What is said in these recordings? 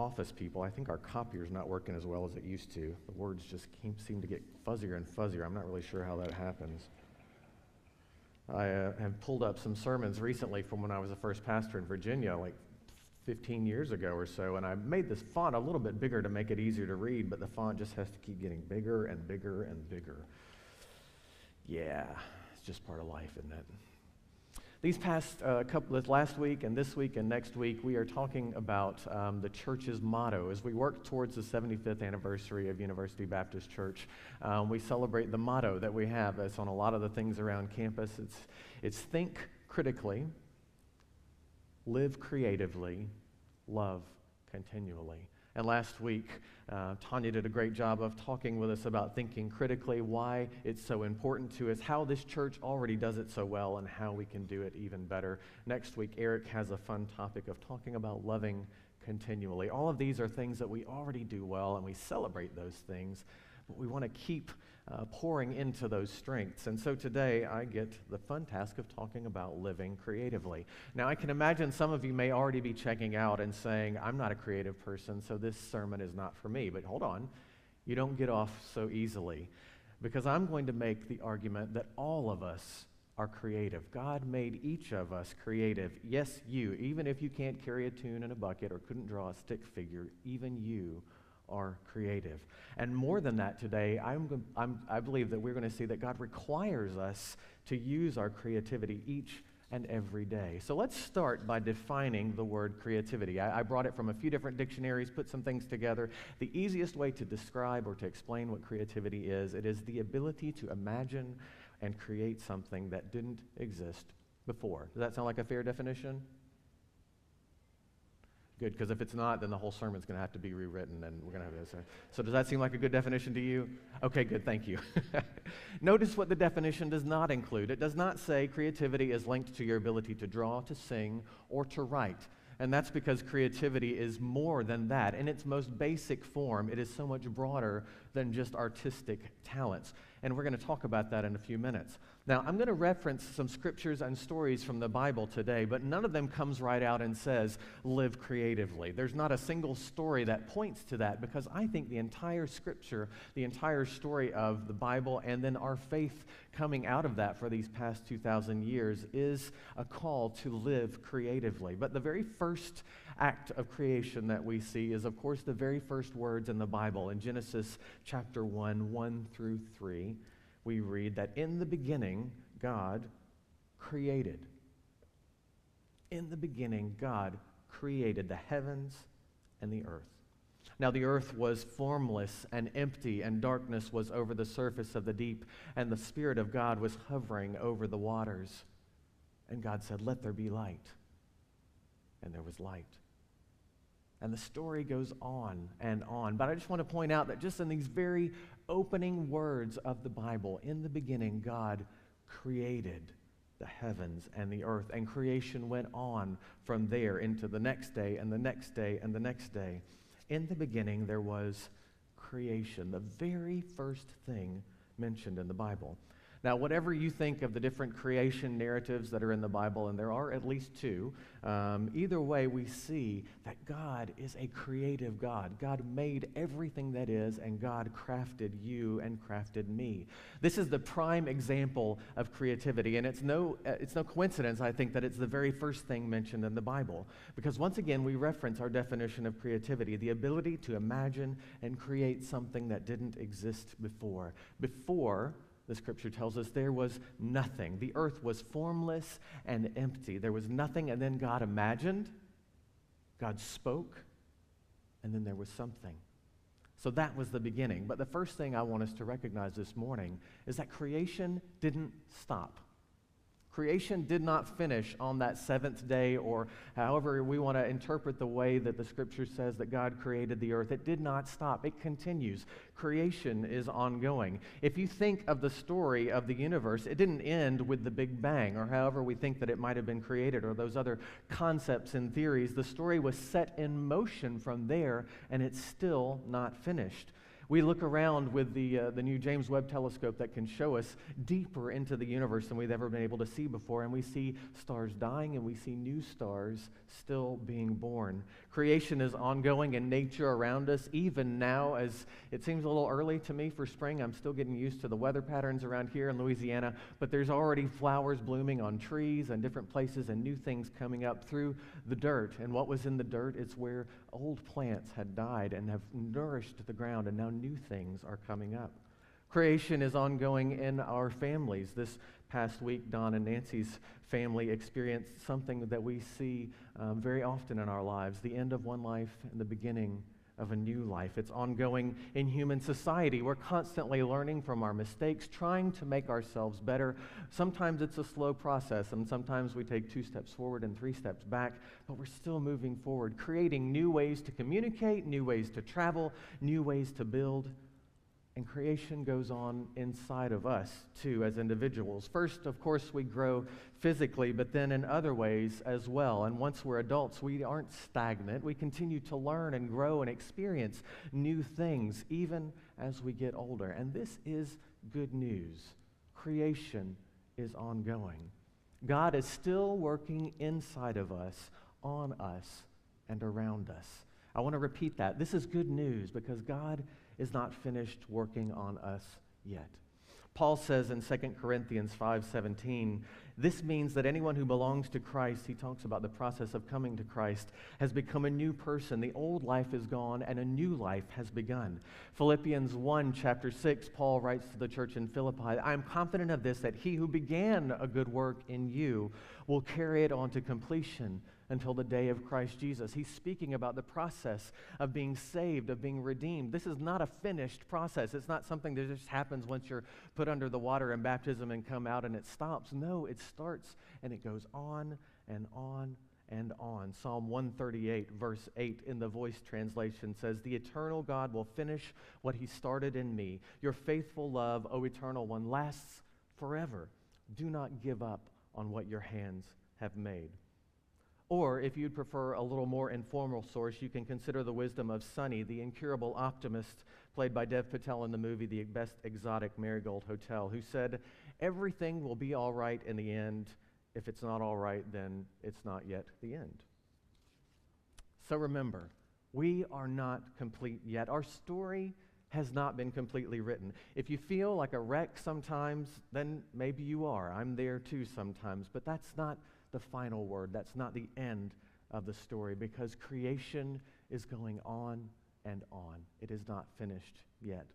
office people. I think our copier's not working as well as it used to. The words just seem to get fuzzier and fuzzier. I'm not really sure how that happens. I uh, have pulled up some sermons recently from when I was a first pastor in Virginia, like 15 years ago or so, and I made this font a little bit bigger to make it easier to read, but the font just has to keep getting bigger and bigger and bigger. Yeah, it's just part of life, isn't it? These past uh, couple, last week and this week and next week, we are talking about um, the church's motto as we work towards the 75th anniversary of University Baptist Church. Um, we celebrate the motto that we have. It's on a lot of the things around campus. It's, it's think critically, live creatively, love continually. And last week, uh, Tanya did a great job of talking with us about thinking critically, why it's so important to us, how this church already does it so well, and how we can do it even better. Next week, Eric has a fun topic of talking about loving continually. All of these are things that we already do well, and we celebrate those things, but we want to keep uh, pouring into those strengths. And so today I get the fun task of talking about living creatively. Now, I can imagine some of you may already be checking out and saying, I'm not a creative person, so this sermon is not for me. But hold on, you don't get off so easily because I'm going to make the argument that all of us are creative. God made each of us creative. Yes, you, even if you can't carry a tune in a bucket or couldn't draw a stick figure, even you are creative. And more than that today, I'm, I'm, i believe that we're going to see that God requires us to use our creativity each and every day. So let's start by defining the word creativity. I, I, brought it from a few different dictionaries, put some things together. The easiest way to describe or to explain what creativity is, it is the ability to imagine and create something that didn't exist before. Does that sound like a fair definition? Good, because if it's not, then the whole sermon's going to have to be rewritten, and we're going to have this. So, does that seem like a good definition to you? Okay, good, thank you. Notice what the definition does not include. It does not say creativity is linked to your ability to draw, to sing, or to write. And that's because creativity is more than that. In its most basic form, it is so much broader than just artistic talents. And we're going to talk about that in a few minutes. Now, I'm going to reference some scriptures and stories from the Bible today, but none of them comes right out and says, live creatively. There's not a single story that points to that because I think the entire scripture, the entire story of the Bible, and then our faith coming out of that for these past 2,000 years is a call to live creatively. But the very first act of creation that we see is, of course, the very first words in the Bible in Genesis chapter 1, 1 through 3 we read that in the beginning, God created. In the beginning, God created the heavens and the earth. Now, the earth was formless and empty, and darkness was over the surface of the deep, and the Spirit of God was hovering over the waters. And God said, Let there be light. And there was light. And the story goes on and on. But I just want to point out that just in these very opening words of the Bible. In the beginning, God created the heavens and the earth, and creation went on from there into the next day, and the next day, and the next day. In the beginning, there was creation, the very first thing mentioned in the Bible. Now, whatever you think of the different creation narratives that are in the Bible, and there are at least two, um, either way, we see that God is a creative God. God made everything that is, and God crafted you and crafted me. This is the prime example of creativity, and it's no, uh, it's no coincidence, I think, that it's the very first thing mentioned in the Bible. Because once again, we reference our definition of creativity the ability to imagine and create something that didn't exist before. Before, the scripture tells us there was nothing. The earth was formless and empty. There was nothing, and then God imagined, God spoke, and then there was something. So that was the beginning. But the first thing I want us to recognize this morning is that creation didn't stop. Creation did not finish on that seventh day, or however we want to interpret the way that the scripture says that God created the earth. It did not stop, it continues. Creation is ongoing. If you think of the story of the universe, it didn't end with the Big Bang, or however we think that it might have been created, or those other concepts and theories. The story was set in motion from there, and it's still not finished. We look around with the, uh, the new James Webb telescope that can show us deeper into the universe than we've ever been able to see before, and we see stars dying and we see new stars still being born. Creation is ongoing in nature around us, even now, as it seems a little early to me for spring. I'm still getting used to the weather patterns around here in Louisiana, but there's already flowers blooming on trees and different places and new things coming up through the dirt. And what was in the dirt? It's where old plants had died and have nourished the ground, and now new things are coming up. Creation is ongoing in our families. This past week, Don and Nancy's family experienced something that we see um, very often in our lives the end of one life and the beginning of a new life. It's ongoing in human society. We're constantly learning from our mistakes, trying to make ourselves better. Sometimes it's a slow process, and sometimes we take two steps forward and three steps back, but we're still moving forward, creating new ways to communicate, new ways to travel, new ways to build. And creation goes on inside of us, too, as individuals. First, of course, we grow physically, but then in other ways as well. And once we're adults, we aren't stagnant. We continue to learn and grow and experience new things, even as we get older. And this is good news. Creation is ongoing. God is still working inside of us, on us, and around us. I want to repeat that. This is good news because God is not finished working on us yet. Paul says in 2 Corinthians 5:17, this means that anyone who belongs to Christ, he talks about the process of coming to Christ, has become a new person. The old life is gone and a new life has begun. Philippians 1 chapter 6, Paul writes to the church in Philippi, I am confident of this that he who began a good work in you will carry it on to completion until the day of Christ Jesus. He's speaking about the process of being saved, of being redeemed. This is not a finished process. It's not something that just happens once you're put under the water in baptism and come out and it stops. No, it starts and it goes on and on and on. Psalm 138, verse 8 in the voice translation says, The eternal God will finish what he started in me. Your faithful love, O eternal one, lasts forever. Do not give up on what your hands have made. Or, if you'd prefer a little more informal source, you can consider the wisdom of Sonny, the incurable optimist played by Dev Patel in the movie The Best Exotic Marigold Hotel, who said, Everything will be all right in the end. If it's not all right, then it's not yet the end. So remember, we are not complete yet. Our story has not been completely written. If you feel like a wreck sometimes, then maybe you are. I'm there too sometimes, but that's not the final word. That's not the end of the story because creation is going on and on. It is not finished yet.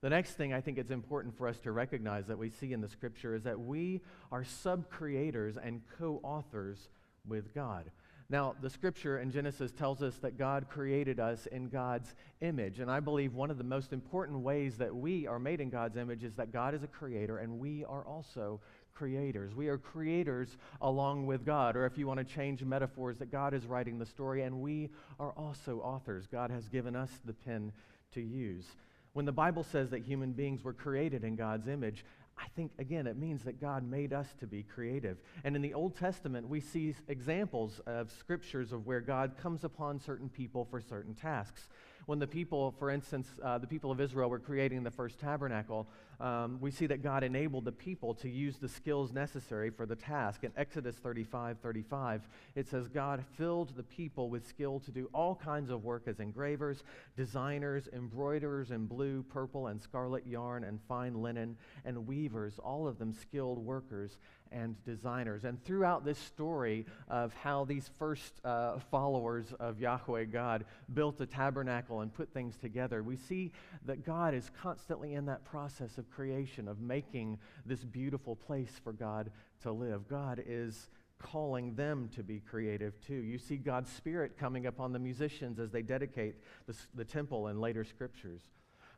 The next thing I think it's important for us to recognize that we see in the scripture is that we are sub creators and co authors with God. Now, the scripture in Genesis tells us that God created us in God's image. And I believe one of the most important ways that we are made in God's image is that God is a creator and we are also creators. We are creators along with God. Or if you want to change metaphors, that God is writing the story and we are also authors. God has given us the pen to use. When the Bible says that human beings were created in God's image, I think, again, it means that God made us to be creative. And in the Old Testament, we see examples of scriptures of where God comes upon certain people for certain tasks when the people, for instance, uh, the people of Israel were creating the first tabernacle, um, we see that God enabled the people to use the skills necessary for the task. In Exodus 35 35, it says, God filled the people with skill to do all kinds of work as engravers, designers, embroiderers in blue, purple, and scarlet yarn, and fine linen, and weavers, all of them skilled workers and designers. And throughout this story of how these first uh, followers of Yahweh God built a tabernacle and put things together, we see that God is constantly in that process of creation, of making this beautiful place for God to live. God is calling them to be creative too. You see God's Spirit coming upon the musicians as they dedicate the, the temple in later scriptures.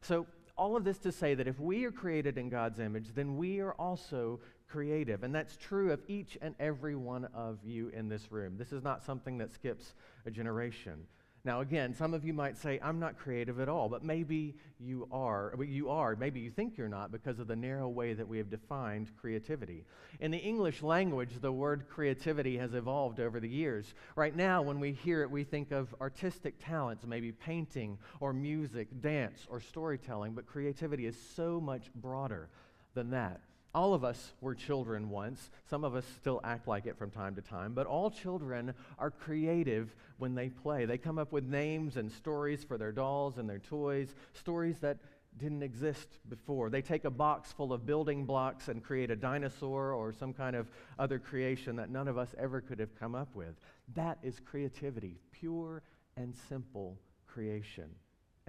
So All of this to say that if we are created in God's image, then we are also creative. And that's true of each and every one of you in this room. This is not something that skips a generation. Now, again, some of you might say, I'm not creative at all, but maybe you are. You are. Maybe you think you're not because of the narrow way that we have defined creativity. In the English language, the word creativity has evolved over the years. Right now, when we hear it, we think of artistic talents, maybe painting or music, dance or storytelling, but creativity is so much broader than that. All of us were children once. Some of us still act like it from time to time, but all children are creative when they play. They come up with names and stories for their dolls and their toys, stories that didn't exist before. They take a box full of building blocks and create a dinosaur or some kind of other creation that none of us ever could have come up with. That is creativity, pure and simple creation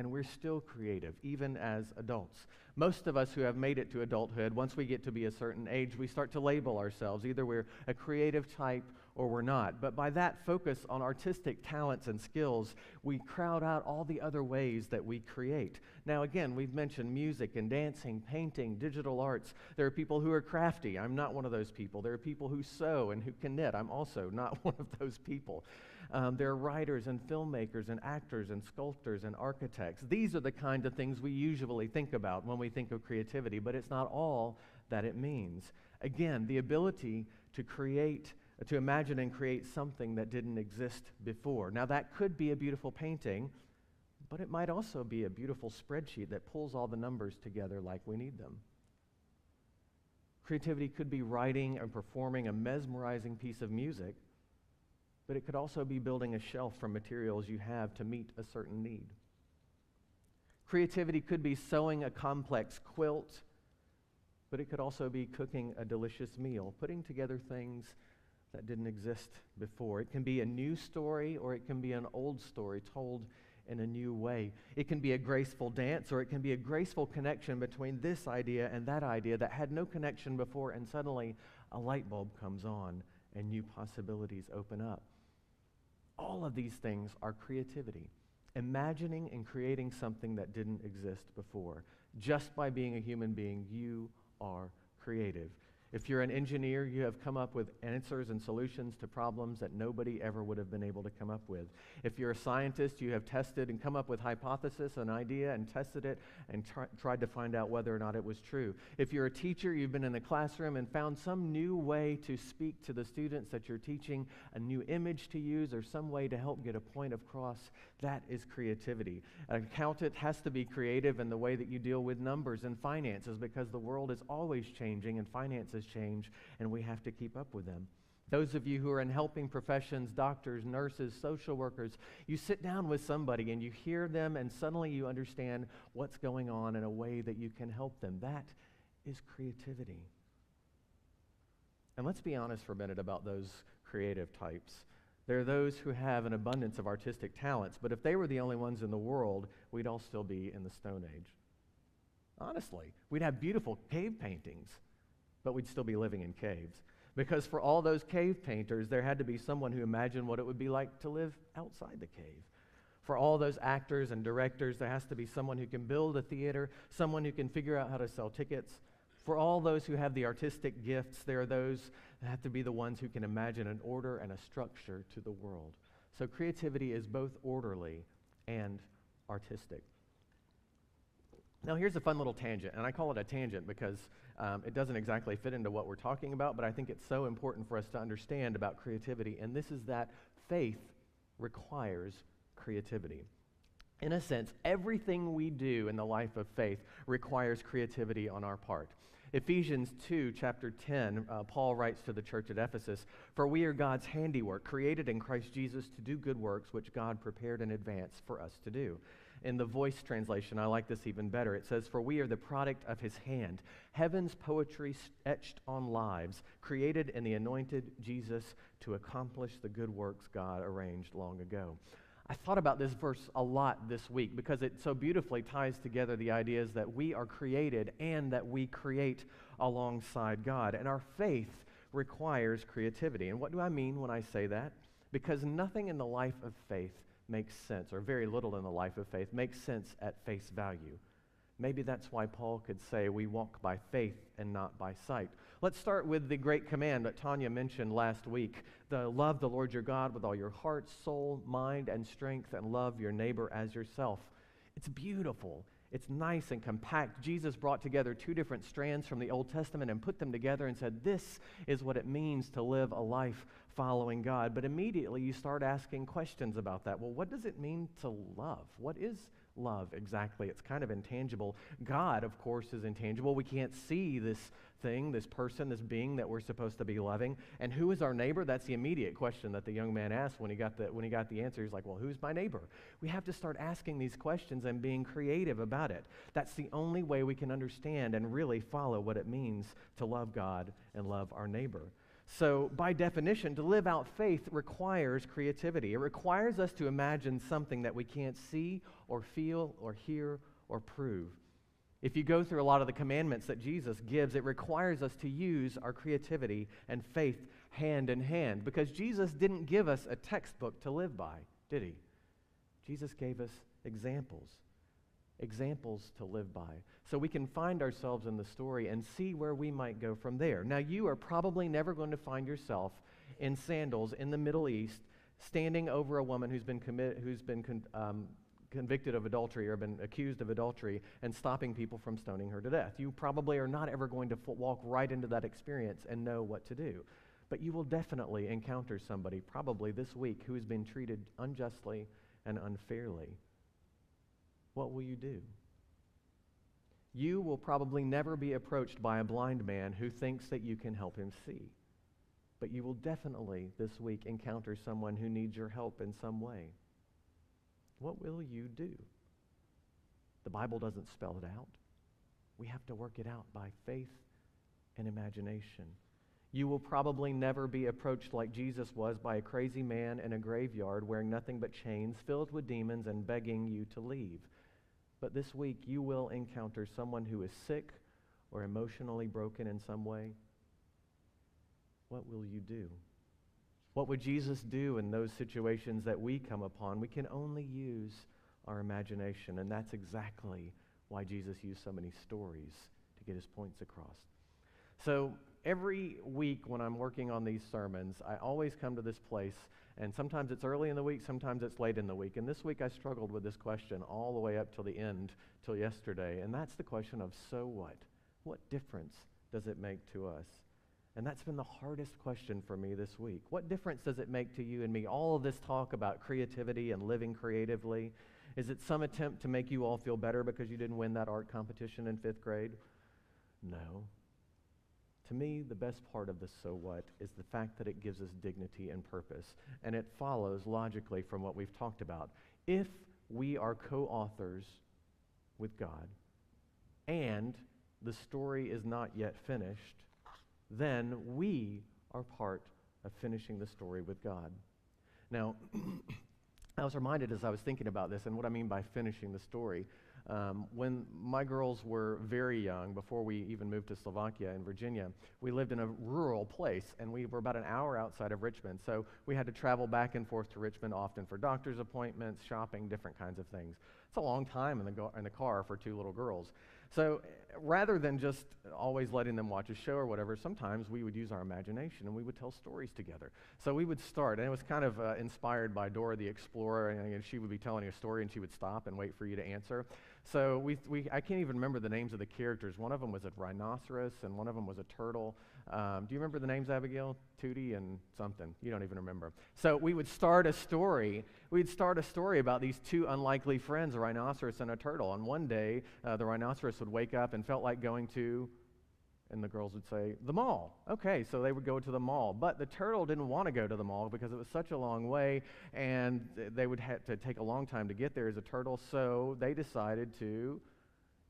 and we're still creative, even as adults. Most of us who have made it to adulthood, once we get to be a certain age, we start to label ourselves. Either we're a creative type or we're not. But by that focus on artistic talents and skills, we crowd out all the other ways that we create. Now, again, we've mentioned music and dancing, painting, digital arts. There are people who are crafty. I'm not one of those people. There are people who sew and who can knit. I'm also not one of those people. Um, there are writers and filmmakers and actors and sculptors and architects. These are the kind of things we usually think about when we think of creativity, but it's not all that it means. Again, the ability to create, to imagine and create something that didn't exist before. Now, that could be a beautiful painting, but it might also be a beautiful spreadsheet that pulls all the numbers together like we need them. Creativity could be writing and performing a mesmerizing piece of music but it could also be building a shelf from materials you have to meet a certain need. Creativity could be sewing a complex quilt, but it could also be cooking a delicious meal, putting together things that didn't exist before. It can be a new story or it can be an old story told in a new way. It can be a graceful dance or it can be a graceful connection between this idea and that idea that had no connection before, and suddenly a light bulb comes on and new possibilities open up. All of these things are creativity. Imagining and creating something that didn't exist before. Just by being a human being, you are creative. If you're an engineer, you have come up with answers and solutions to problems that nobody ever would have been able to come up with. If you're a scientist, you have tested and come up with hypothesis, an idea, and tested it and tr- tried to find out whether or not it was true. If you're a teacher, you've been in the classroom and found some new way to speak to the students that you're teaching, a new image to use, or some way to help get a point across. That is creativity. An accountant has to be creative in the way that you deal with numbers and finances because the world is always changing and finances change, and we have to keep up with them. Those of you who are in helping professions, doctors, nurses, social workers, you sit down with somebody and you hear them, and suddenly you understand what's going on in a way that you can help them. That is creativity. And let's be honest for a minute about those creative types. There are those who have an abundance of artistic talents, but if they were the only ones in the world, we'd all still be in the Stone Age. Honestly, we'd have beautiful cave paintings but we'd still be living in caves. Because for all those cave painters, there had to be someone who imagined what it would be like to live outside the cave. For all those actors and directors, there has to be someone who can build a theater, someone who can figure out how to sell tickets. For all those who have the artistic gifts, there are those that have to be the ones who can imagine an order and a structure to the world. So creativity is both orderly and artistic. Now, here's a fun little tangent, and I call it a tangent because um, it doesn't exactly fit into what we're talking about, but I think it's so important for us to understand about creativity, and this is that faith requires creativity. In a sense, everything we do in the life of faith requires creativity on our part. Ephesians 2, chapter 10, uh, Paul writes to the church at Ephesus For we are God's handiwork, created in Christ Jesus to do good works which God prepared in advance for us to do. In the voice translation, I like this even better. It says, For we are the product of his hand, heaven's poetry etched on lives, created in the anointed Jesus to accomplish the good works God arranged long ago. I thought about this verse a lot this week because it so beautifully ties together the ideas that we are created and that we create alongside God. And our faith requires creativity. And what do I mean when I say that? Because nothing in the life of faith makes sense, or very little in the life of faith makes sense at face value. Maybe that's why Paul could say we walk by faith and not by sight. Let's start with the great command that Tanya mentioned last week the love the Lord your God with all your heart, soul, mind, and strength, and love your neighbor as yourself. It's beautiful. It's nice and compact. Jesus brought together two different strands from the Old Testament and put them together and said, This is what it means to live a life following God. But immediately you start asking questions about that. Well, what does it mean to love? What is love exactly? It's kind of intangible. God, of course, is intangible. We can't see this thing, this person, this being that we're supposed to be loving. And who is our neighbor? That's the immediate question that the young man asked when he got the, when he got the answer. He's like, Well, who's my neighbor? We have to start asking these questions and being creative about it. That's the only way we can understand and really follow what it means to love God and love our neighbor. So, by definition, to live out faith requires creativity. It requires us to imagine something that we can't see or feel or hear or prove. If you go through a lot of the commandments that Jesus gives, it requires us to use our creativity and faith hand in hand because Jesus didn't give us a textbook to live by, did he? Jesus gave us examples, examples to live by. So we can find ourselves in the story and see where we might go from there. Now, you are probably never going to find yourself in sandals in the Middle East standing over a woman who's been, commi- who's been con- um, convicted of adultery or been accused of adultery and stopping people from stoning her to death. You probably are not ever going to f- walk right into that experience and know what to do. But you will definitely encounter somebody, probably this week, who has been treated unjustly and unfairly. What will you do? You will probably never be approached by a blind man who thinks that you can help him see. But you will definitely this week encounter someone who needs your help in some way. What will you do? The Bible doesn't spell it out. We have to work it out by faith and imagination. You will probably never be approached like Jesus was by a crazy man in a graveyard wearing nothing but chains, filled with demons, and begging you to leave. But this week, you will encounter someone who is sick or emotionally broken in some way. What will you do? What would Jesus do in those situations that we come upon? We can only use our imagination, and that's exactly why Jesus used so many stories to get his points across. So every week when I'm working on these sermons, I always come to this place, and sometimes it's early in the week, sometimes it's late in the week. And this week I struggled with this question all the way up till the end, till yesterday, and that's the question of so what? What difference does it make to us? And that's been the hardest question for me this week. What difference does it make to you and me? All of this talk about creativity and living creatively. Is it some attempt to make you all feel better because you didn't win that art competition in fifth grade? No. To me, the best part of the so what is the fact that it gives us dignity and purpose. And it follows logically from what we've talked about. If we are co authors with God and the story is not yet finished, then we are part of finishing the story with God. Now, I was reminded as I was thinking about this and what I mean by finishing the story. Um, when my girls were very young, before we even moved to Slovakia in Virginia, we lived in a rural place and we were about an hour outside of Richmond. So we had to travel back and forth to Richmond often for doctor's appointments, shopping, different kinds of things. It's a long time in the, go- in the car for two little girls. So rather than just always letting them watch a show or whatever, sometimes we would use our imagination and we would tell stories together. So we would start, and it was kind of uh, inspired by Dora the Explorer, and, and she would be telling a story and she would stop and wait for you to answer. So we, we, I can't even remember the names of the characters. One of them was a rhinoceros, and one of them was a turtle. Um, do you remember the names, Abigail? Tootie and something. You don't even remember. So we would start a story. We'd start a story about these two unlikely friends, a rhinoceros and a turtle. And one day, uh, the rhinoceros would wake up and felt like going to, and the girls would say, the mall. Okay, so they would go to the mall. But the turtle didn't want to go to the mall because it was such a long way, and they would have to take a long time to get there as a turtle. So they decided to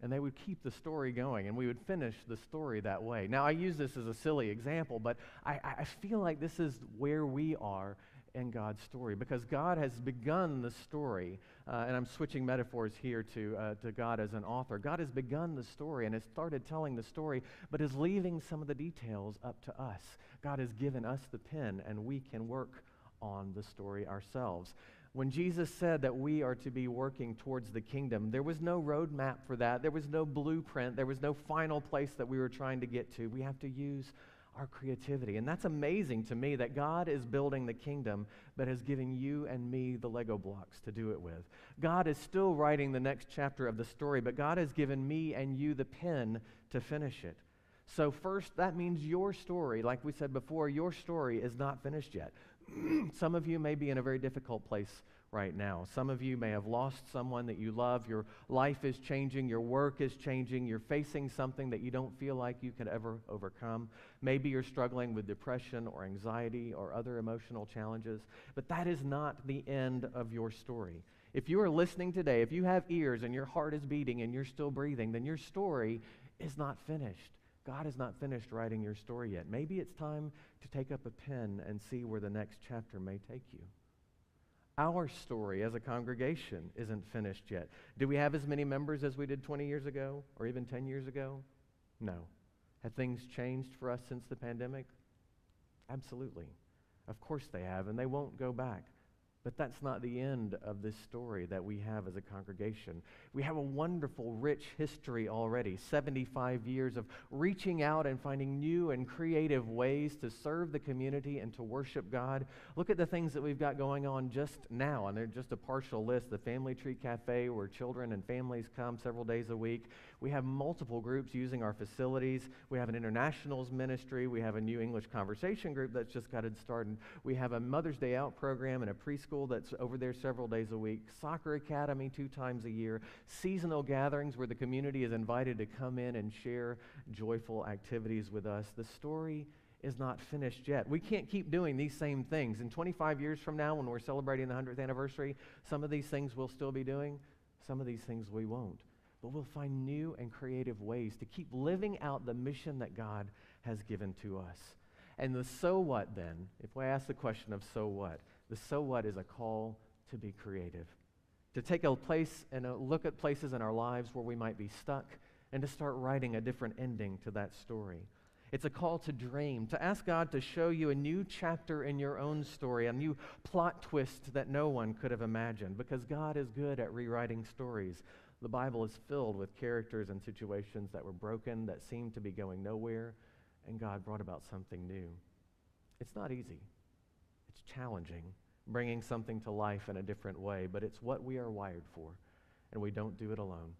and they would keep the story going, and we would finish the story that way. Now, I use this as a silly example, but I, I, feel like this is where we are in God's story because God has begun the story, uh, and I'm switching metaphors here to, uh, to God as an author. God has begun the story and has started telling the story, but is leaving some of the details up to us. God has given us the pen, and we can work on the story ourselves. When Jesus said that we are to be working towards the kingdom, there was no roadmap for that. There was no blueprint. There was no final place that we were trying to get to. We have to use our creativity. And that's amazing to me that God is building the kingdom, but has given you and me the Lego blocks to do it with. God is still writing the next chapter of the story, but God has given me and you the pen to finish it. So, first, that means your story, like we said before, your story is not finished yet. Some of you may be in a very difficult place right now. Some of you may have lost someone that you love. Your life is changing. Your work is changing. You're facing something that you don't feel like you could ever overcome. Maybe you're struggling with depression or anxiety or other emotional challenges. But that is not the end of your story. If you are listening today, if you have ears and your heart is beating and you're still breathing, then your story is not finished. God has not finished writing your story yet. Maybe it's time to take up a pen and see where the next chapter may take you. Our story as a congregation isn't finished yet. Do we have as many members as we did 20 years ago or even 10 years ago? No. Have things changed for us since the pandemic? Absolutely. Of course they have, and they won't go back. But that's not the end of this story that we have as a congregation. We have a wonderful, rich history already 75 years of reaching out and finding new and creative ways to serve the community and to worship God. Look at the things that we've got going on just now, and they're just a partial list. The Family Tree Cafe, where children and families come several days a week. We have multiple groups using our facilities. We have an internationals ministry. We have a new English conversation group that's just got it started. We have a Mother's Day Out program and a preschool that's over there several days a week. Soccer Academy two times a year. Seasonal gatherings where the community is invited to come in and share joyful activities with us. The story is not finished yet. We can't keep doing these same things. In 25 years from now, when we're celebrating the 100th anniversary, some of these things we'll still be doing, some of these things we won't but we'll find new and creative ways to keep living out the mission that God has given to us. And the so what then, if we ask the question of so what, the so what is a call to be creative, to take a place and a look at places in our lives where we might be stuck and to start writing a different ending to that story. It's a call to dream, to ask God to show you a new chapter in your own story, a new plot twist that no one could have imagined, because God is good at rewriting stories. The Bible is filled with characters and situations that were broken, that seemed to be going nowhere, and God brought about something new. It's not easy, it's challenging, bringing something to life in a different way, but it's what we are wired for, and we don't do it alone.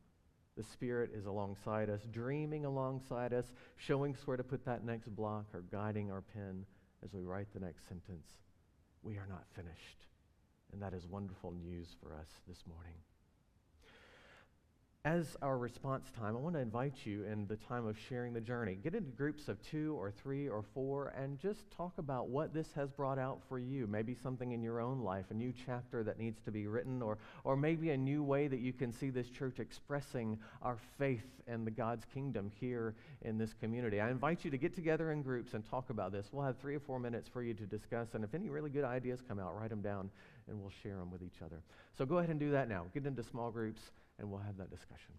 The Spirit is alongside us, dreaming alongside us, showing us where to put that next block or guiding our pen as we write the next sentence. We are not finished. And that is wonderful news for us this morning as our response time, I want to invite you in the time of sharing the journey. Get into groups of two or three or four and just talk about what this has brought out for you. Maybe something in your own life, a new chapter that needs to be written, or, or maybe a new way that you can see this church expressing our faith and the God's kingdom here in this community. I invite you to get together in groups and talk about this. We'll have three or four minutes for you to discuss, and if any really good ideas come out, write them down and we'll share them with each other. So go ahead and do that now. Get into small groups and we'll have that discussion.